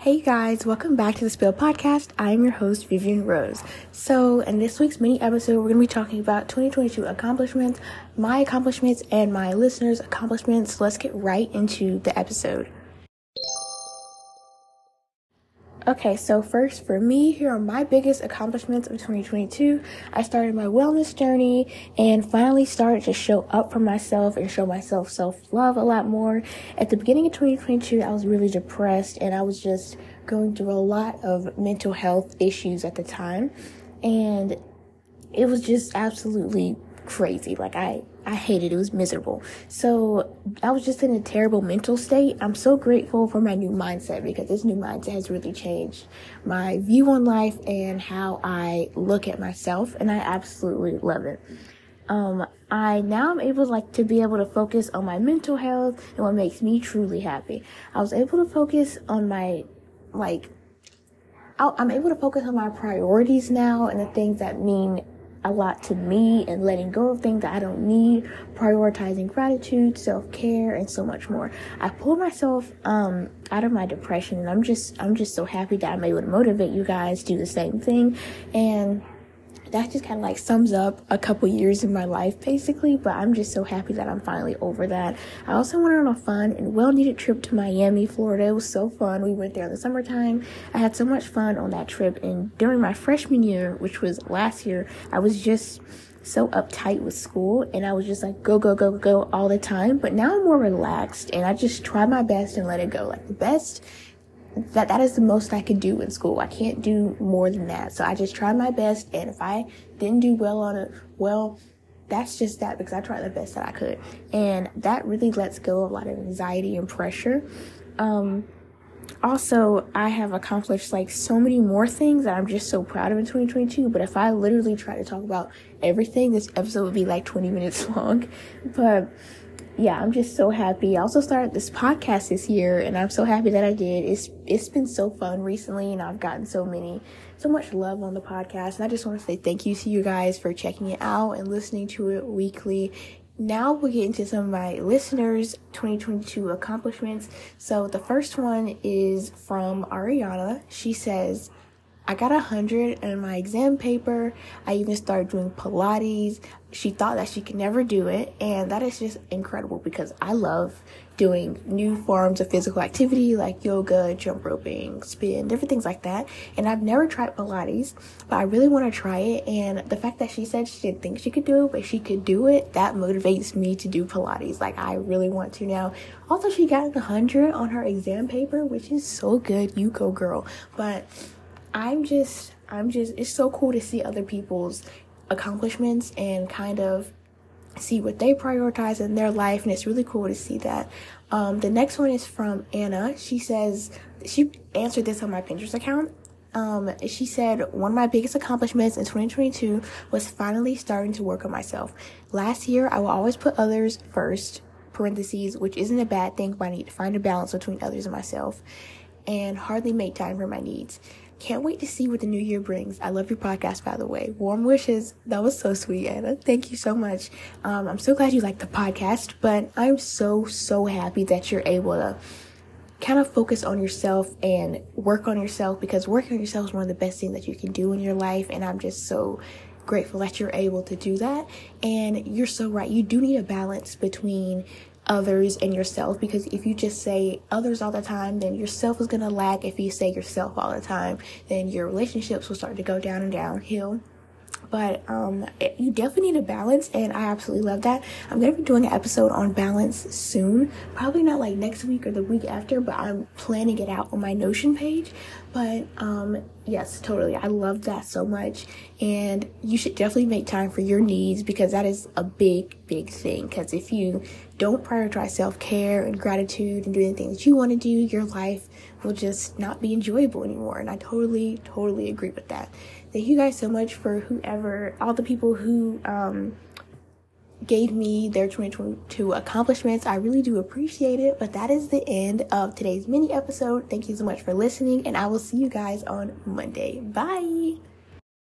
Hey guys, welcome back to the Spill Podcast. I am your host, Vivian Rose. So, in this week's mini episode, we're going to be talking about 2022 accomplishments, my accomplishments, and my listeners' accomplishments. Let's get right into the episode. Okay, so first for me, here are my biggest accomplishments of 2022. I started my wellness journey and finally started to show up for myself and show myself self love a lot more. At the beginning of 2022, I was really depressed and I was just going through a lot of mental health issues at the time. And it was just absolutely crazy. Like I, I hated it. It was miserable. So I was just in a terrible mental state. I'm so grateful for my new mindset because this new mindset has really changed my view on life and how I look at myself. And I absolutely love it. Um, I now am able like to be able to focus on my mental health and what makes me truly happy. I was able to focus on my like I'm able to focus on my priorities now and the things that mean a lot to me and letting go of things that I don't need, prioritizing gratitude, self-care, and so much more. I pulled myself um, out of my depression and I'm just I'm just so happy that I'm able to motivate you guys to do the same thing. And that just kind of like sums up a couple years in my life basically but i'm just so happy that i'm finally over that. I also went on a fun and well needed trip to miami florida. It was so fun. We went there in the summertime. I had so much fun on that trip and during my freshman year which was last year i was just so uptight with school and I was just like go go go go all the time but now I'm more relaxed and I just try my best and let it go. Like the best that that is the most I could do in school. I can't do more than that. So I just tried my best and if I didn't do well on it, well, that's just that because I tried the best that I could. And that really lets go of a lot of anxiety and pressure. Um, also, I have accomplished like so many more things that I'm just so proud of in 2022. But if I literally try to talk about everything, this episode would be like 20 minutes long. But yeah, I'm just so happy. I also started this podcast this year and I'm so happy that I did. It's it's been so fun recently and I've gotten so many so much love on the podcast and I just want to say thank you to you guys for checking it out and listening to it weekly. Now we'll get into some of my listeners 2022 accomplishments. So the first one is from Ariana. She says, I got a hundred in my exam paper. I even started doing Pilates. She thought that she could never do it, and that is just incredible because I love doing new forms of physical activity like yoga, jump roping, spin, different things like that. And I've never tried Pilates, but I really want to try it. And the fact that she said she didn't think she could do it, but she could do it, that motivates me to do Pilates. Like I really want to now. Also, she got a hundred on her exam paper, which is so good. You go, girl. But I'm just, I'm just, it's so cool to see other people's accomplishments and kind of see what they prioritize in their life. And it's really cool to see that. Um, the next one is from Anna. She says, she answered this on my Pinterest account. Um, she said, one of my biggest accomplishments in 2022 was finally starting to work on myself. Last year, I will always put others first, parentheses, which isn't a bad thing, but I need to find a balance between others and myself and hardly make time for my needs. Can't wait to see what the new year brings. I love your podcast, by the way. Warm wishes. That was so sweet, Anna. Thank you so much. Um, I'm so glad you like the podcast, but I'm so, so happy that you're able to kind of focus on yourself and work on yourself because working on yourself is one of the best things that you can do in your life. And I'm just so grateful that you're able to do that. And you're so right. You do need a balance between others and yourself because if you just say others all the time then yourself is going to lag. If you say yourself all the time then your relationships will start to go down and downhill. But um, you definitely need a balance and i absolutely love that. I'm going to be doing an episode on balance soon. Probably not like next week or the week after but i'm planning it out on my notion page. But um, yes totally. I love that so much. And you should definitely make time for your needs because that is a big big thing. Because if you don't prioritize self-care and gratitude and doing things that you want to do your life will just not be enjoyable anymore and i totally totally agree with that thank you guys so much for whoever, all the people who um, gave me their 2022 accomplishments. I really do appreciate it. But that is the end of today's mini episode. Thank you so much for listening, and I will see you guys on Monday. Bye.